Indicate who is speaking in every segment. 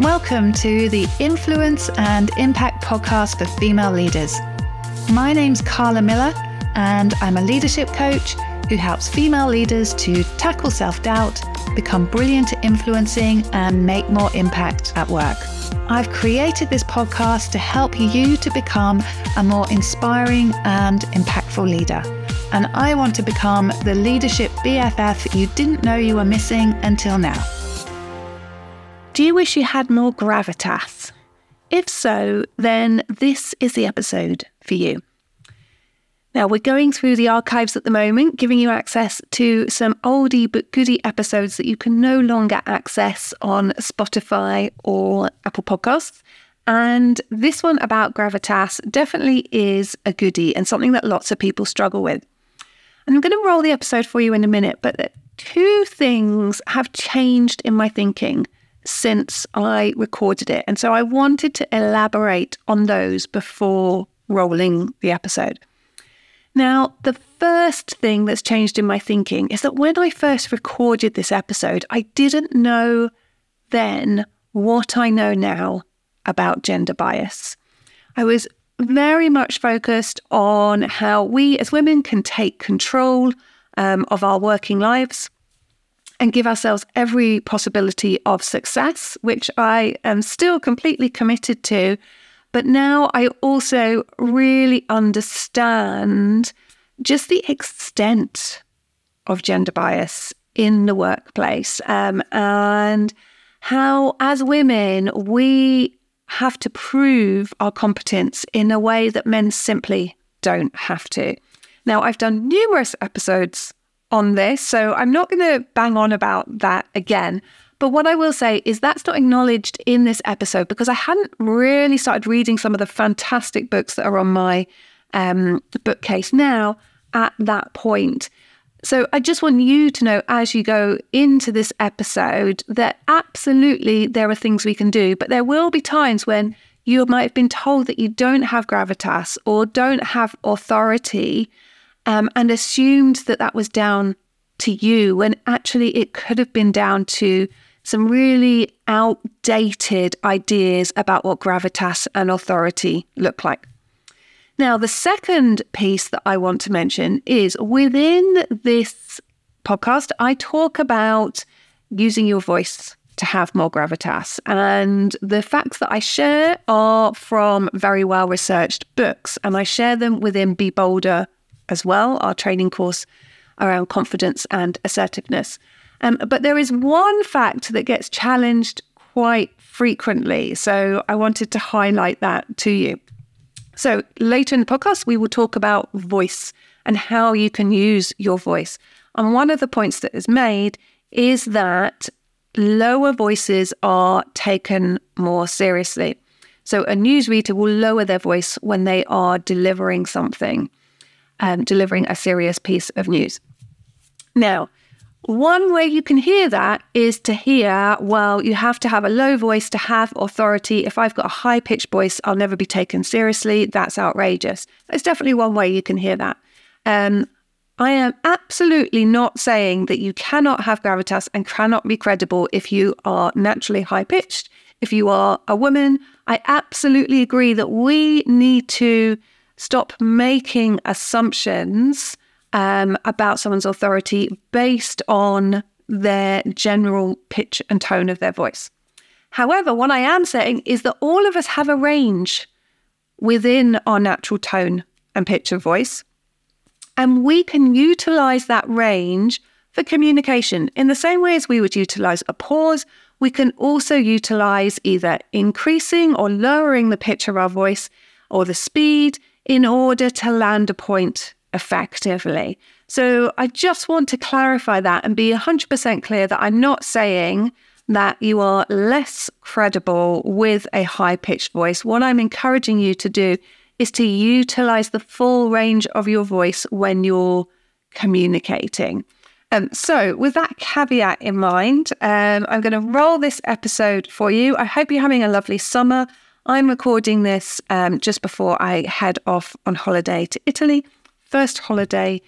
Speaker 1: Welcome to the Influence and Impact podcast for female leaders. My name's Carla Miller, and I'm a leadership coach who helps female leaders to tackle self doubt, become brilliant at influencing, and make more impact at work. I've created this podcast to help you to become a more inspiring and impactful leader. And I want to become the leadership BFF you didn't know you were missing until now. Do you wish you had more gravitas? If so, then this is the episode for you. Now, we're going through the archives at the moment, giving you access to some oldie but goodie episodes that you can no longer access on Spotify or Apple Podcasts. And this one about gravitas definitely is a goodie and something that lots of people struggle with. And I'm going to roll the episode for you in a minute, but two things have changed in my thinking since I recorded it. And so I wanted to elaborate on those before rolling the episode. Now, the first thing that's changed in my thinking is that when I first recorded this episode, I didn't know then what I know now about gender bias. I was very much focused on how we as women can take control um, of our working lives and give ourselves every possibility of success, which I am still completely committed to. But now I also really understand just the extent of gender bias in the workplace um, and how, as women, we have to prove our competence in a way that men simply don't have to. Now, I've done numerous episodes on this, so I'm not going to bang on about that again. But what I will say is that's not acknowledged in this episode because I hadn't really started reading some of the fantastic books that are on my um, bookcase now at that point. So I just want you to know as you go into this episode that absolutely there are things we can do, but there will be times when you might have been told that you don't have gravitas or don't have authority um, and assumed that that was down to you when actually it could have been down to some really outdated ideas about what gravitas and authority look like. Now, the second piece that I want to mention is within this podcast, I talk about using your voice to have more gravitas. And the facts that I share are from very well researched books, and I share them within Be Bolder as well, our training course around confidence and assertiveness. Um, but there is one fact that gets challenged quite frequently. So I wanted to highlight that to you. So later in the podcast, we will talk about voice and how you can use your voice. And one of the points that is made is that lower voices are taken more seriously. So a newsreader will lower their voice when they are delivering something, um, delivering a serious piece of news. Now, one way you can hear that is to hear, well, you have to have a low voice to have authority. If I've got a high pitched voice, I'll never be taken seriously. That's outrageous. It's definitely one way you can hear that. Um, I am absolutely not saying that you cannot have gravitas and cannot be credible if you are naturally high pitched, if you are a woman. I absolutely agree that we need to stop making assumptions um, about someone's authority based on their general pitch and tone of their voice. However, what I am saying is that all of us have a range within our natural tone and pitch of voice. And we can utilize that range for communication in the same way as we would utilize a pause. We can also utilize either increasing or lowering the pitch of our voice or the speed in order to land a point effectively. So I just want to clarify that and be 100% clear that I'm not saying that you are less credible with a high pitched voice. What I'm encouraging you to do is to utilize the full range of your voice when you're communicating. Um, so, with that caveat in mind, um, I'm going to roll this episode for you. I hope you're having a lovely summer. I'm recording this um, just before I head off on holiday to Italy first holiday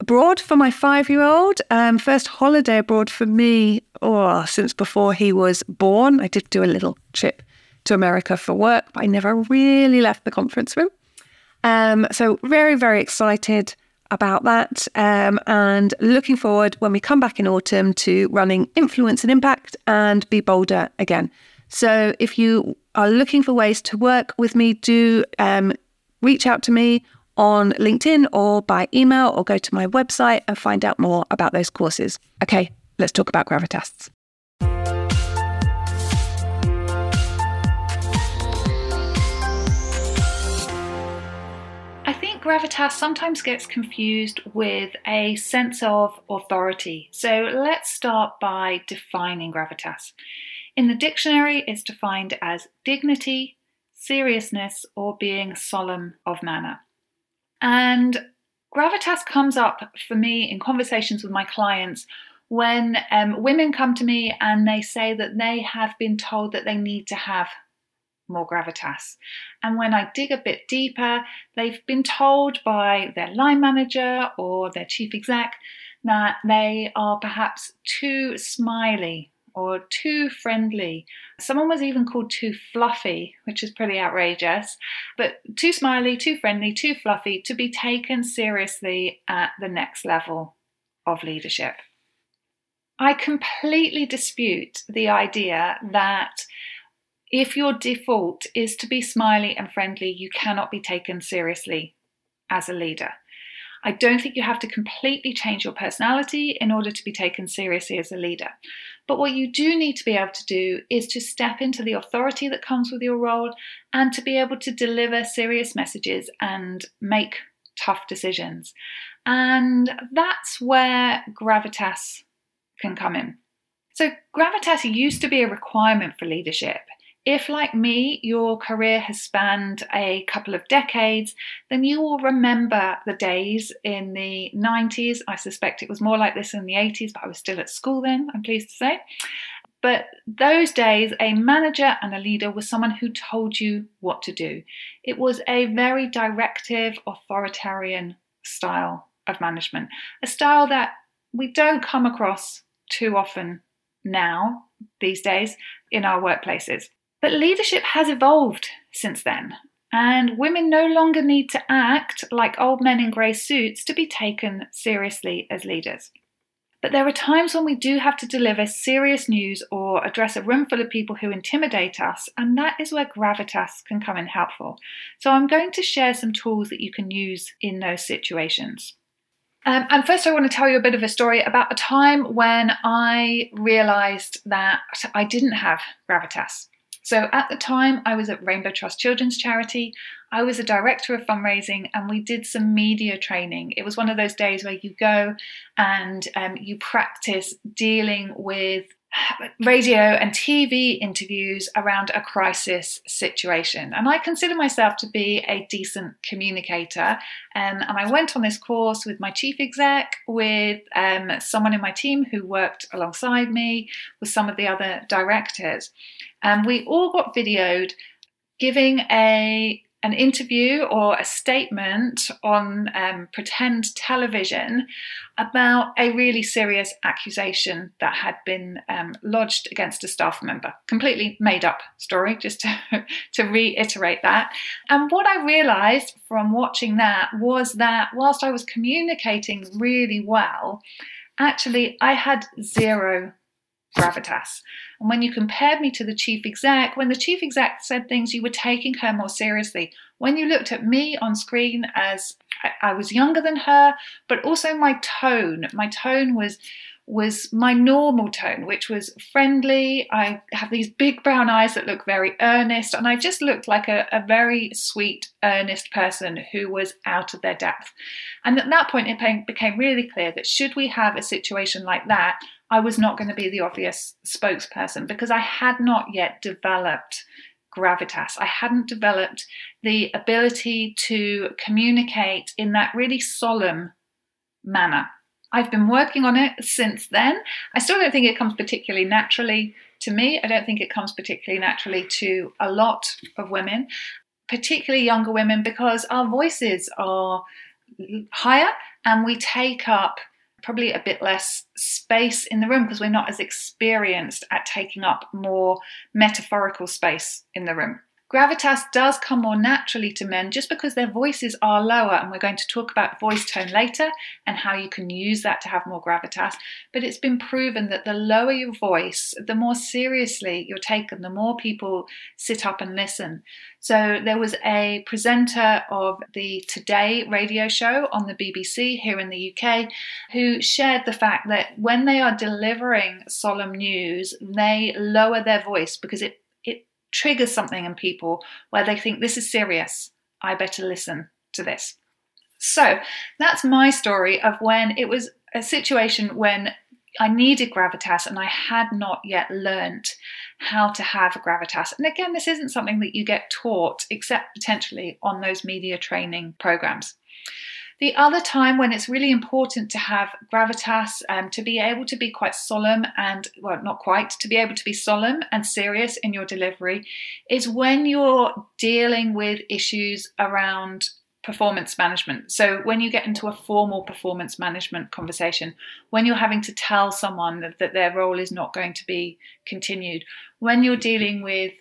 Speaker 1: abroad for my five year old. Um, first holiday abroad for me, oh, since before he was born. I did do a little trip to America for work, but I never really left the conference room. Um, so, very, very excited about that um, and looking forward when we come back in autumn to running Influence and Impact and Be Bolder again. So, if you are looking for ways to work with me, do um, reach out to me on LinkedIn or by email or go to my website and find out more about those courses. Okay, let's talk about Gravitas.
Speaker 2: I think gravitas sometimes gets confused with a sense of authority. So let's start by defining gravitas. In the dictionary, it's defined as dignity, seriousness, or being solemn of manner. And gravitas comes up for me in conversations with my clients when um, women come to me and they say that they have been told that they need to have more gravitas. And when I dig a bit deeper, they've been told by their line manager or their chief exec that they are perhaps too smiley or too friendly. Someone was even called too fluffy, which is pretty outrageous, but too smiley, too friendly, too fluffy to be taken seriously at the next level of leadership. I completely dispute the idea that if your default is to be smiley and friendly, you cannot be taken seriously as a leader. I don't think you have to completely change your personality in order to be taken seriously as a leader. But what you do need to be able to do is to step into the authority that comes with your role and to be able to deliver serious messages and make tough decisions. And that's where gravitas can come in. So, gravitas used to be a requirement for leadership. If, like me, your career has spanned a couple of decades, then you will remember the days in the 90s. I suspect it was more like this in the 80s, but I was still at school then, I'm pleased to say. But those days, a manager and a leader was someone who told you what to do. It was a very directive, authoritarian style of management, a style that we don't come across too often now, these days, in our workplaces. But leadership has evolved since then, and women no longer need to act like old men in grey suits to be taken seriously as leaders. But there are times when we do have to deliver serious news or address a room full of people who intimidate us, and that is where gravitas can come in helpful. So I'm going to share some tools that you can use in those situations. Um, and first, I want to tell you a bit of a story about a time when I realized that I didn't have gravitas. So at the time, I was at Rainbow Trust Children's Charity. I was a director of fundraising and we did some media training. It was one of those days where you go and um, you practice dealing with radio and TV interviews around a crisis situation. And I consider myself to be a decent communicator. Um, and I went on this course with my chief exec, with um, someone in my team who worked alongside me, with some of the other directors. And we all got videoed giving a an interview or a statement on um, pretend television about a really serious accusation that had been um, lodged against a staff member. Completely made up story, just to, to reiterate that. And what I realized from watching that was that whilst I was communicating really well, actually I had zero gravitas. And when you compared me to the chief exec, when the chief exec said things, you were taking her more seriously. When you looked at me on screen as I was younger than her, but also my tone, my tone was was my normal tone, which was friendly. I have these big brown eyes that look very earnest, and I just looked like a, a, very sweet, earnest person who was out of their depth. And at that point, it became really clear that should we have a situation like that, I was not going to be the obvious spokesperson because I had not yet developed gravitas. I hadn't developed the ability to communicate in that really solemn manner. I've been working on it since then. I still don't think it comes particularly naturally to me. I don't think it comes particularly naturally to a lot of women, particularly younger women, because our voices are higher and we take up probably a bit less space in the room because we're not as experienced at taking up more metaphorical space in the room. Gravitas does come more naturally to men just because their voices are lower, and we're going to talk about voice tone later and how you can use that to have more gravitas. But it's been proven that the lower your voice, the more seriously you're taken, the more people sit up and listen. So there was a presenter of the Today radio show on the BBC here in the UK who shared the fact that when they are delivering solemn news, they lower their voice because it triggers something in people where they think this is serious. I better listen to this. So that's my story of when it was a situation when I needed gravitas and I had not yet learned how to have gravitas. And again, this isn't something that you get taught except potentially on those media training programs. The other time when it's really important to have gravitas, um, to be able to be quite solemn and, well, not quite, to be able to be solemn and serious in your delivery is when you're dealing with issues around performance management. So, when you get into a formal performance management conversation, when you're having to tell someone that, that their role is not going to be continued, when you're dealing with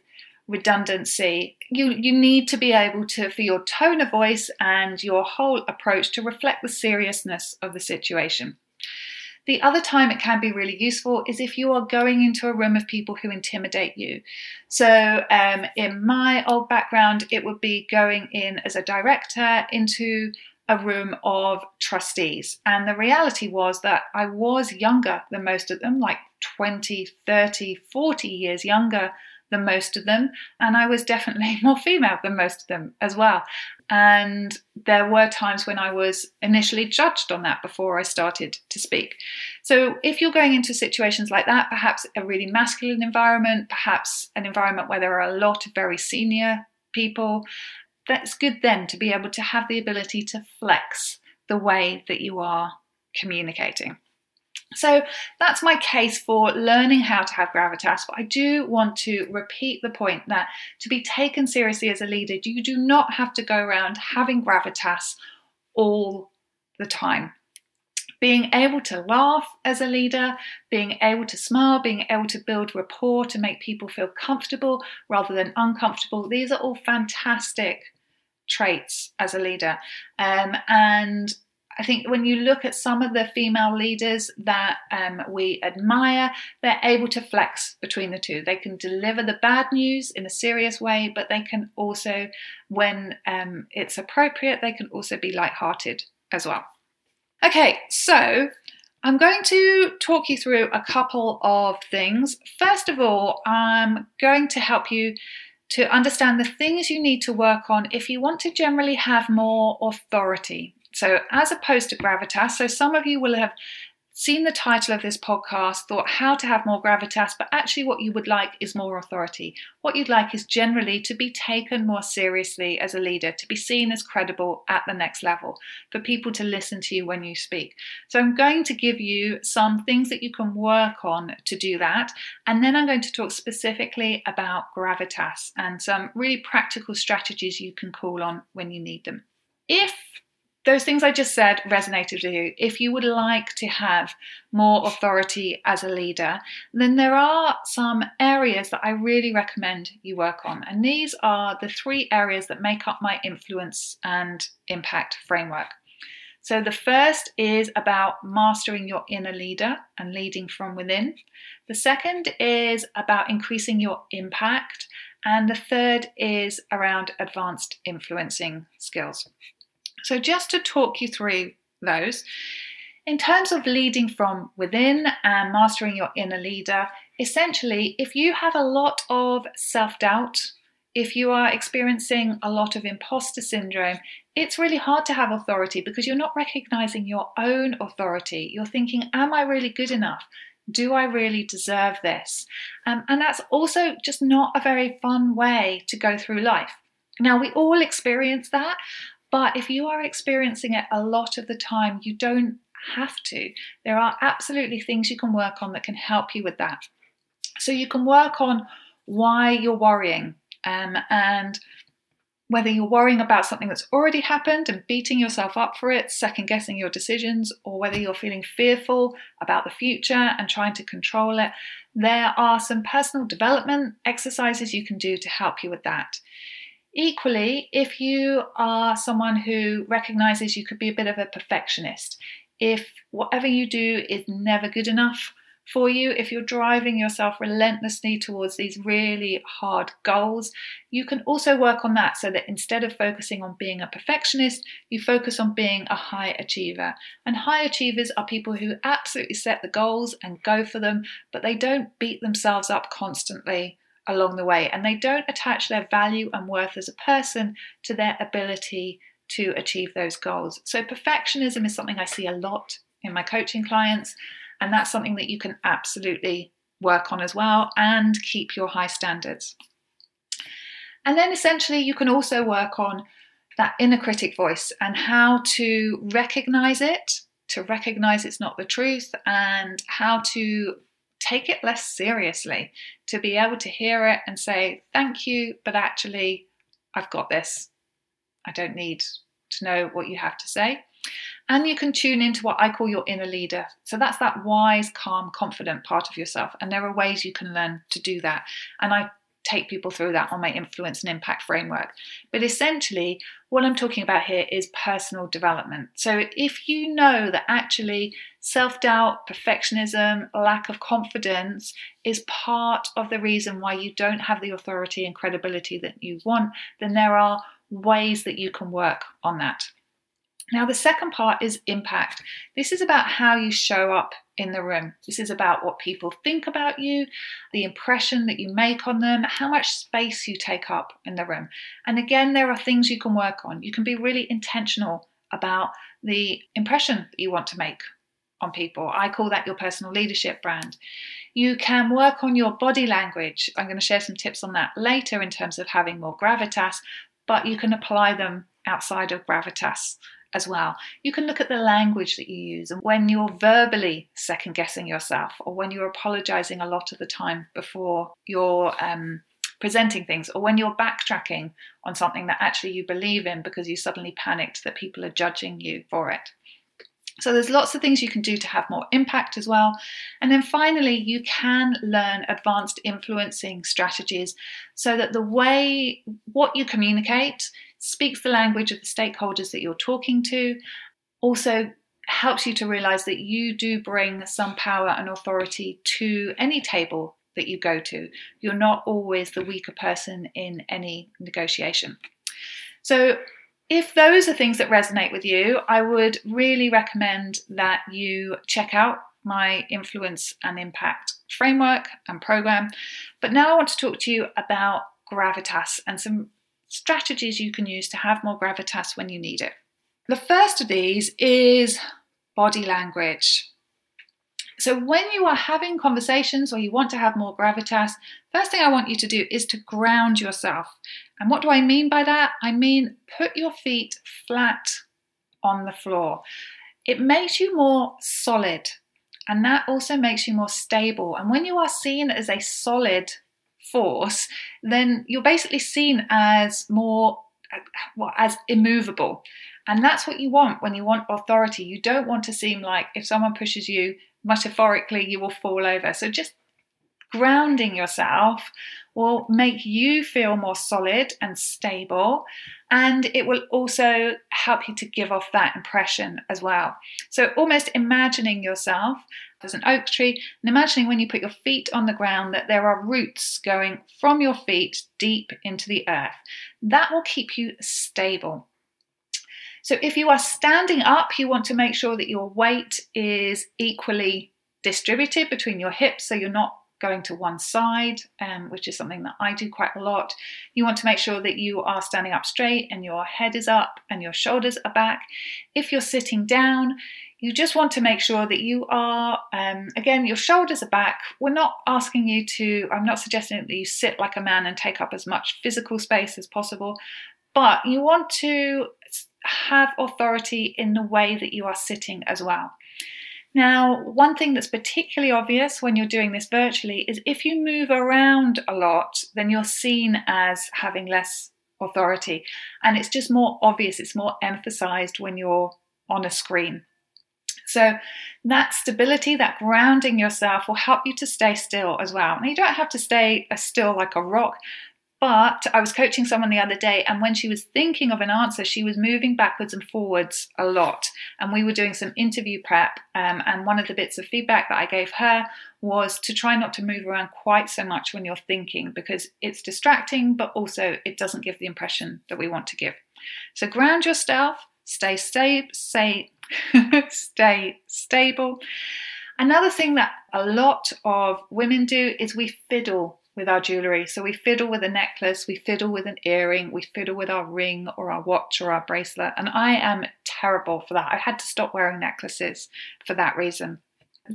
Speaker 2: redundancy. You you need to be able to for your tone of voice and your whole approach to reflect the seriousness of the situation. The other time it can be really useful is if you are going into a room of people who intimidate you. So, um, in my old background, it would be going in as a director into a room of trustees. And the reality was that I was younger than most of them, like 20, 30, 40 years younger than most of them, and I was definitely more female than most of them as well. And there were times when I was initially judged on that before I started to speak. So, if you're going into situations like that, perhaps a really masculine environment, perhaps an environment where there are a lot of very senior people, that's good then to be able to have the ability to flex the way that you are communicating. So that's my case for learning how to have gravitas. But I do want to repeat the point that to be taken seriously as a leader, you do not have to go around having gravitas all the time. Being able to laugh as a leader, being able to smile, being able to build rapport to make people feel comfortable rather than uncomfortable, these are all fantastic traits as a leader. Um, and I think when you look at some of the female leaders that um, we admire, they're able to flex between the two. They can deliver the bad news in a serious way, but they can also, when um, it's appropriate, they can also be light-hearted as well. Okay, so I'm going to talk you through a couple of things. First of all, I'm going to help you to understand the things you need to work on if you want to generally have more authority so, as opposed to gravitas, so some of you will have seen the title of this podcast, thought how to have more gravitas, but actually, what you would like is more authority. What you'd like is generally to be taken more seriously as a leader, to be seen as credible at the next level, for people to listen to you when you speak. So, I'm going to give you some things that you can work on to do that, and then I'm going to talk specifically about gravitas and some really practical strategies you can call on when you need them. If those things I just said resonated with you, if you would like to have more authority as a leader, then there are some areas that I really recommend you work on. And these are the three areas that make up my influence and impact framework. So, the first is about mastering your inner leader and leading from within. The second is about increasing your impact. And the third is around advanced influencing skills. So, just to talk you through those, in terms of leading from within and mastering your inner leader, essentially, if you have a lot of self doubt, if you are experiencing a lot of imposter syndrome, it's really hard to have authority because you're not recognizing your own authority. You're thinking, Am I really good enough? Do I really deserve this? Um, and that's also just not a very fun way to go through life. Now, we all experience that, but if you are experiencing it a lot of the time, you don't have to. There are absolutely things you can work on that can help you with that. So you can work on why you're worrying um, and whether you're worrying about something that's already happened and beating yourself up for it, second guessing your decisions, or whether you're feeling fearful about the future and trying to control it, there are some personal development exercises you can do to help you with that. Equally, if you are someone who recognizes you could be a bit of a perfectionist, if whatever you do is never good enough, for you, if you're driving yourself relentlessly towards these really hard goals, you can also work on that so that instead of focusing on being a perfectionist, you focus on being a high achiever. And high achievers are people who absolutely set the goals and go for them, but they don't beat themselves up constantly along the way and they don't attach their value and worth as a person to their ability to achieve those goals. So, perfectionism is something I see a lot in my coaching clients. And that's something that you can absolutely work on as well and keep your high standards. And then essentially, you can also work on that inner critic voice and how to recognize it, to recognize it's not the truth, and how to take it less seriously, to be able to hear it and say, Thank you, but actually, I've got this. I don't need to know what you have to say. And you can tune into what I call your inner leader. So that's that wise, calm, confident part of yourself. And there are ways you can learn to do that. And I take people through that on my influence and impact framework. But essentially, what I'm talking about here is personal development. So if you know that actually self doubt, perfectionism, lack of confidence is part of the reason why you don't have the authority and credibility that you want, then there are ways that you can work on that. Now, the second part is impact. This is about how you show up in the room. This is about what people think about you, the impression that you make on them, how much space you take up in the room. And again, there are things you can work on. You can be really intentional about the impression that you want to make on people. I call that your personal leadership brand. You can work on your body language. I'm going to share some tips on that later in terms of having more gravitas, but you can apply them outside of gravitas as well. You can look at the language that you use and when you're verbally second guessing yourself or when you're apologizing a lot of the time before you're um, presenting things or when you're backtracking on something that actually you believe in because you suddenly panicked that people are judging you for it. So there's lots of things you can do to have more impact as well. And then finally, you can learn advanced influencing strategies so that the way what you communicate speaks the language of the stakeholders that you're talking to, also helps you to realize that you do bring some power and authority to any table that you go to. You're not always the weaker person in any negotiation. So, if those are things that resonate with you, I would really recommend that you check out my influence and impact framework and program. But now I want to talk to you about gravitas and some strategies you can use to have more gravitas when you need it. The first of these is body language. So, when you are having conversations or you want to have more gravitas, first thing I want you to do is to ground yourself. And what do I mean by that? I mean put your feet flat on the floor. It makes you more solid and that also makes you more stable. And when you are seen as a solid force, then you're basically seen as more well, as immovable. And that's what you want when you want authority. You don't want to seem like if someone pushes you, metaphorically, you will fall over. So just grounding yourself will make you feel more solid and stable. And it will also help you to give off that impression as well. So, almost imagining yourself as an oak tree and imagining when you put your feet on the ground that there are roots going from your feet deep into the earth. That will keep you stable. So, if you are standing up, you want to make sure that your weight is equally distributed between your hips so you're not going to one side, um, which is something that I do quite a lot. You want to make sure that you are standing up straight and your head is up and your shoulders are back. If you're sitting down, you just want to make sure that you are, um, again, your shoulders are back. We're not asking you to, I'm not suggesting that you sit like a man and take up as much physical space as possible, but you want to have authority in the way that you are sitting as well. Now, one thing that's particularly obvious when you're doing this virtually is if you move around a lot, then you're seen as having less authority. And it's just more obvious, it's more emphasized when you're on a screen. So, that stability, that grounding yourself will help you to stay still as well. Now, you don't have to stay still like a rock, but I was coaching someone the other day, and when she was thinking of an answer, she was moving backwards and forwards a lot. And we were doing some interview prep. Um, and one of the bits of feedback that I gave her was to try not to move around quite so much when you're thinking because it's distracting, but also it doesn't give the impression that we want to give. So ground yourself, stay stay, stay, stay stable. Another thing that a lot of women do is we fiddle with our jewellery. So we fiddle with a necklace, we fiddle with an earring, we fiddle with our ring or our watch or our bracelet. And I am terrible for that. I had to stop wearing necklaces for that reason.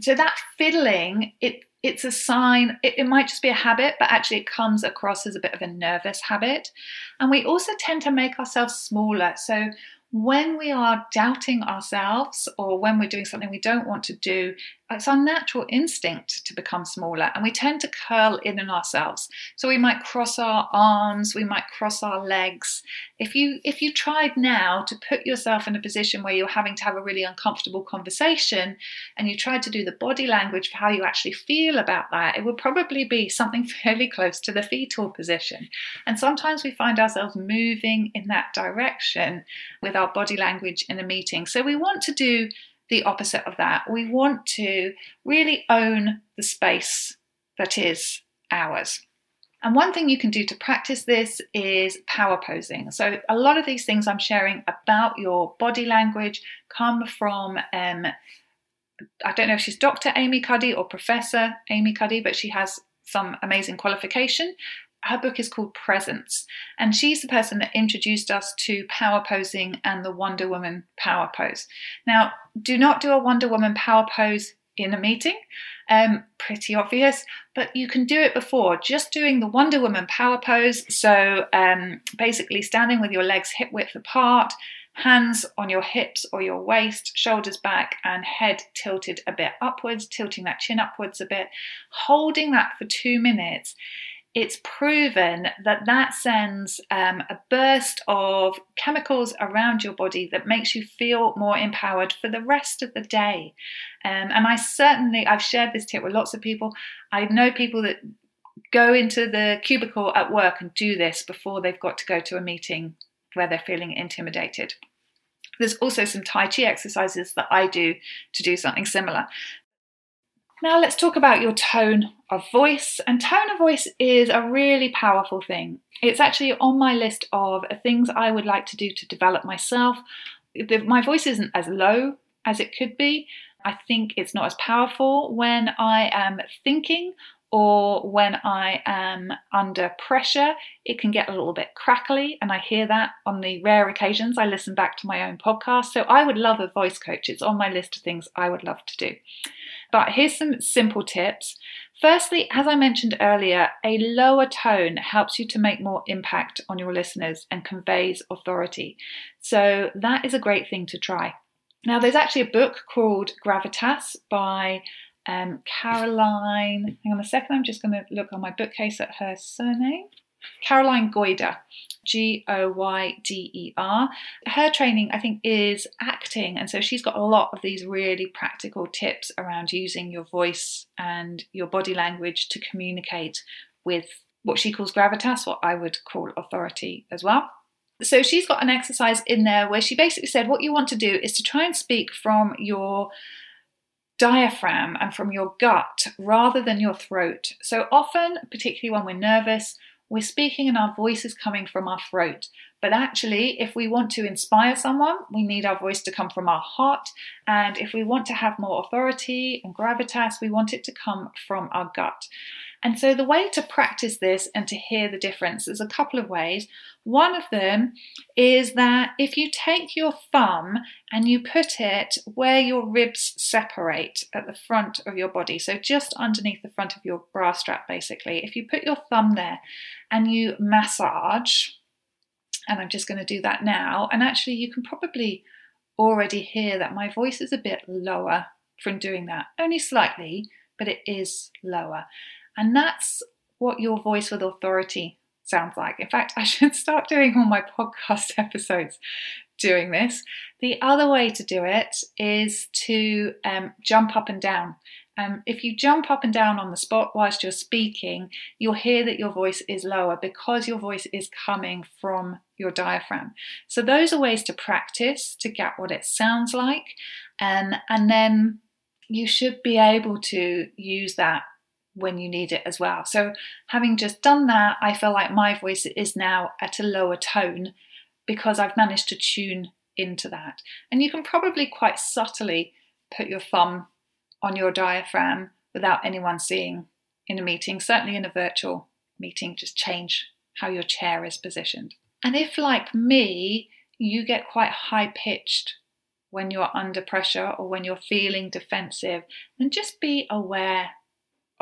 Speaker 2: So that fiddling, it it's a sign, it, it, might just be a habit, but actually it comes across as a bit of a nervous habit. And we also tend to make ourselves smaller. So when we are doubting ourselves or when we're doing something we don't want to do, it's our natural instinct to become smaller and we tend to curl in on ourselves. So we might cross our arms, we might cross our legs. If you if you tried now to put yourself in a position where you're having to have a really uncomfortable conversation and you tried to do the body language for how you actually feel about that, it would probably be something fairly close to the fetal position. And sometimes we find ourselves moving in that direction with our body language in a meeting. So we want to do the opposite of that. We want to really own the space that is ours. And one thing you can do to practice this is power posing. So, a lot of these things I'm sharing about your body language come from, um, I don't know if she's Dr. Amy Cuddy or Professor Amy Cuddy, but she has some amazing qualification her book is called Presence, and she's the person that introduced us to power posing and the Wonder Woman power pose. Now, do not do a Wonder Woman power pose in a meeting, um, pretty obvious, but you can do it before. Just doing the Wonder Woman power pose, so um, basically standing with your legs hip width apart, hands on your hips or your waist, shoulders back, and head tilted a bit upwards, tilting that chin upwards a bit, holding that for two minutes it's proven that that sends um, a burst of chemicals around your body that makes you feel more empowered for the rest of the day. Um, and I certainly, I've shared this tip with lots of people. I know people that go into the cubicle at work and do this before they've got to go to a meeting where they're feeling intimidated. There's also some Tai Chi exercises that I do to do something similar. Now, let's talk about your tone of voice. And tone of voice is a really powerful thing. It's actually on my list of things I would like to do to develop myself. My voice isn't as low as it could be. I think it's not as powerful when I am thinking or when I am under pressure. It can get a little bit crackly, and I hear that on the rare occasions I listen back to my own podcast. So I would love a voice coach. It's on my list of things I would love to do. But here's some simple tips. Firstly, as I mentioned earlier, a lower tone helps you to make more impact on your listeners and conveys authority. So that is a great thing to try. Now, there's actually a book called Gravitas by um, Caroline. Hang on a second, I'm just going to look on my bookcase at her surname. Caroline Goyder, G O Y D E R. Her training, I think, is acting, and so she's got a lot of these really practical tips around using your voice and your body language to communicate with what she calls gravitas, what I would call authority as well. So she's got an exercise in there where she basically said what you want to do is to try and speak from your diaphragm and from your gut rather than your throat. So often, particularly when we're nervous, we're speaking and our voice is coming from our throat. But actually, if we want to inspire someone, we need our voice to come from our heart. And if we want to have more authority and gravitas, we want it to come from our gut. And so, the way to practice this and to hear the difference, there's a couple of ways. One of them is that if you take your thumb and you put it where your ribs separate at the front of your body, so just underneath the front of your bra strap, basically, if you put your thumb there and you massage, and I'm just going to do that now, and actually, you can probably already hear that my voice is a bit lower from doing that, only slightly, but it is lower. And that's what your voice with authority sounds like. In fact, I should start doing all my podcast episodes doing this. The other way to do it is to um, jump up and down. Um, if you jump up and down on the spot whilst you're speaking, you'll hear that your voice is lower because your voice is coming from your diaphragm. So, those are ways to practice to get what it sounds like. Um, and then you should be able to use that when you need it as well. So, having just done that, I feel like my voice is now at a lower tone because I've managed to tune into that. And you can probably quite subtly put your thumb on your diaphragm without anyone seeing in a meeting, certainly in a virtual meeting, just change how your chair is positioned. And if, like me, you get quite high pitched when you're under pressure or when you're feeling defensive, then just be aware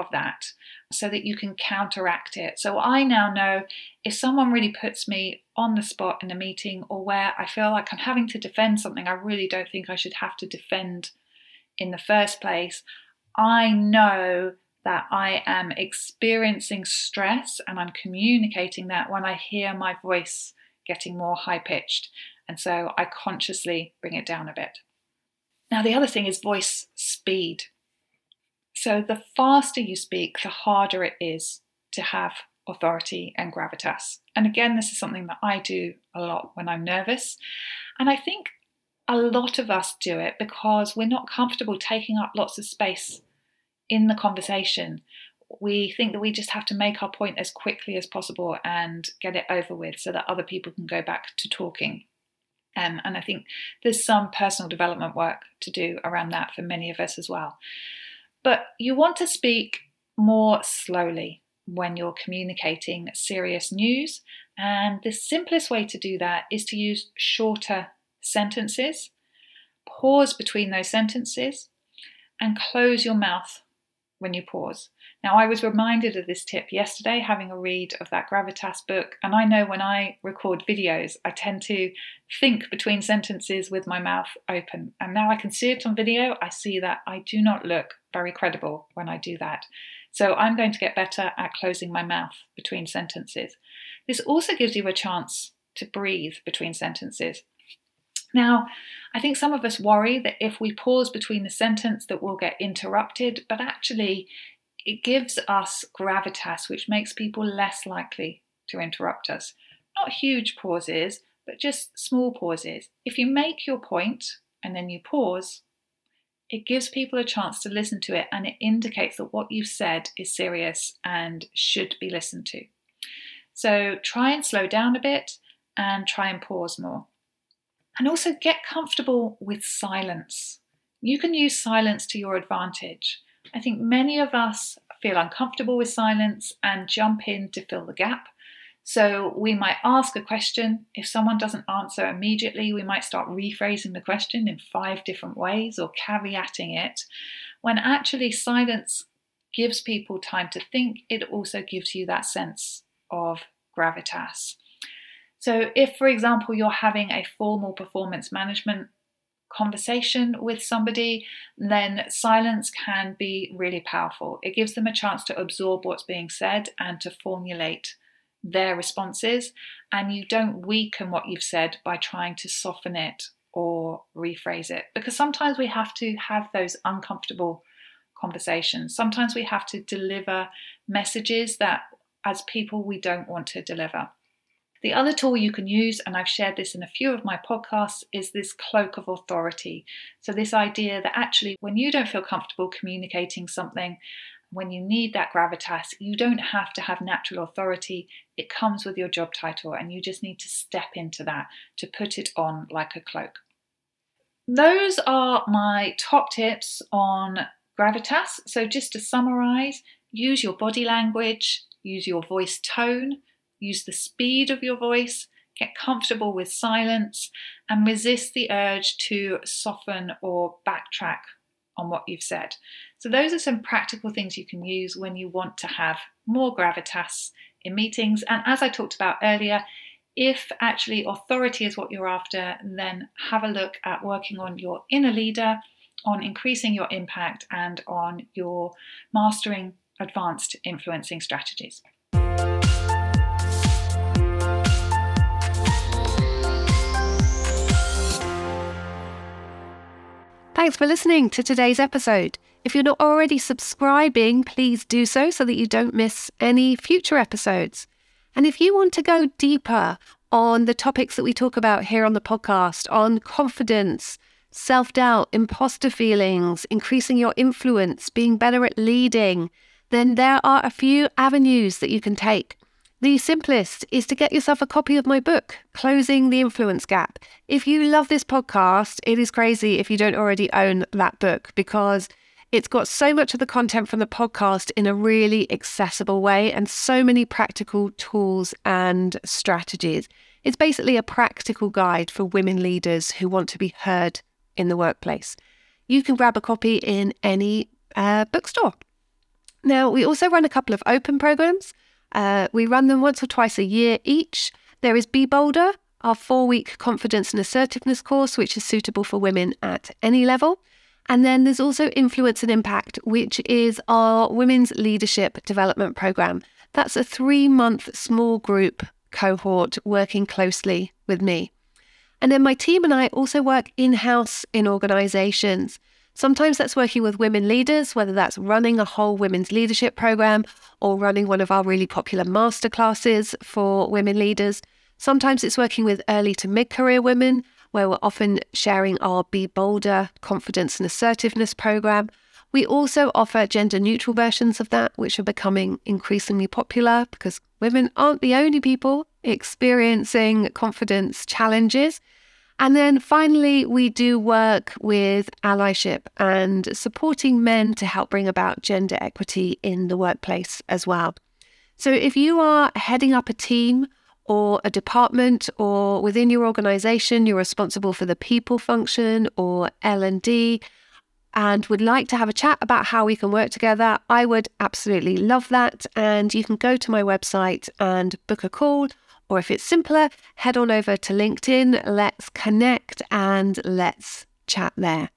Speaker 2: of that so that you can counteract it. So I now know if someone really puts me on the spot in a meeting or where I feel like I'm having to defend something I really don't think I should have to defend in the first place, I know that I am experiencing stress and I'm communicating that when I hear my voice getting more high pitched. And so I consciously bring it down a bit. Now, the other thing is voice speed. So the faster you speak, the harder it is to have authority and gravitas. And again, this is something that I do a lot when I'm nervous. And I think a lot of us do it because we're not comfortable taking up lots of space in the conversation. We think that we just have to make our point as quickly as possible and get it over with so that other people can go back to talking. Um, and I think there's some personal development work to do around that for many of us as well. But you want to speak more slowly when you're communicating serious news. And the simplest way to do that is to use shorter sentences, pause between those sentences, and close your mouth when you pause. Now, I was reminded of this tip yesterday having a read of that Gravitas book, and I know when I record videos, I tend to think between sentences with my mouth open. And now I can see it on video, I see that I do not look very credible when I do that. So I'm going to get better at closing my mouth between sentences. This also gives you a chance to breathe between sentences. Now, I think some of us worry that if we pause between the sentence that we'll get interrupted, but actually it gives us gravitas, which makes people less likely to interrupt us. Not huge pauses, but just small pauses. If you make your point and then you pause, it gives people a chance to listen to it and it indicates that what you've said is serious and should be listened to. So try and slow down a bit and try and pause more. And also get comfortable with silence. You can use silence to your advantage. I think many of us feel uncomfortable with silence and jump in to fill the gap. So we might ask a question. If someone doesn't answer immediately, we might start rephrasing the question in five different ways or caveating it. When actually silence gives people time to think, it also gives you that sense of gravitas. So, if, for example, you're having a formal performance management conversation with somebody, then silence can be really powerful. It gives them a chance to absorb what's being said and to formulate their responses, and you don't weaken what you've said by trying to soften it or rephrase it. Because sometimes we have to have those uncomfortable conversations. Sometimes we have to deliver messages that, as people, we don't want to deliver. The other tool you can use, and I've shared this in a few of my podcasts, is this cloak of authority. So, this idea that actually, when you don't feel comfortable communicating something, when you need that gravitas, you don't have to have natural authority. It comes with your job title, and you just need to step into that to put it on like a cloak. Those are my top tips on gravitas. So, just to summarize, use your body language, use your voice tone Use the speed of your voice, get comfortable with silence, and resist the urge to soften or backtrack on what you've said. So, those are some practical things you can use when you want to have more gravitas in meetings. And as I talked about earlier, if actually authority is what you're after, then have a look at working on your inner leader, on increasing your impact, and on your mastering advanced influencing strategies.
Speaker 1: Thanks for listening to today's episode. If you're not already subscribing, please do so so that you don't miss any future episodes. And if you want to go deeper on the topics that we talk about here on the podcast, on confidence, self doubt, imposter feelings, increasing your influence, being better at leading, then there are a few avenues that you can take. The simplest is to get yourself a copy of my book, Closing the Influence Gap. If you love this podcast, it is crazy if you don't already own that book because it's got so much of the content from the podcast in a really accessible way and so many practical tools and strategies. It's basically a practical guide for women leaders who want to be heard in the workplace. You can grab a copy in any uh, bookstore. Now, we also run a couple of open programs. Uh, we run them once or twice a year each. There is Be Bolder, our four week confidence and assertiveness course, which is suitable for women at any level. And then there's also Influence and Impact, which is our women's leadership development program. That's a three month small group cohort working closely with me. And then my team and I also work in house in organizations. Sometimes that's working with women leaders, whether that's running a whole women's leadership program or running one of our really popular masterclasses for women leaders. Sometimes it's working with early to mid career women, where we're often sharing our Be Bolder confidence and assertiveness program. We also offer gender neutral versions of that, which are becoming increasingly popular because women aren't the only people experiencing confidence challenges. And then finally, we do work with allyship and supporting men to help bring about gender equity in the workplace as well. So if you are heading up a team or a department or within your organization you're responsible for the people function or L&D and would like to have a chat about how we can work together, I would absolutely love that. And you can go to my website and book a call. Or if it's simpler, head on over to LinkedIn. Let's connect and let's chat there.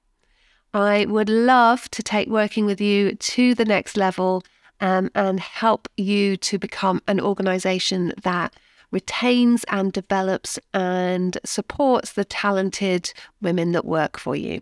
Speaker 1: I would love to take working with you to the next level um, and help you to become an organization that retains and develops and supports the talented women that work for you.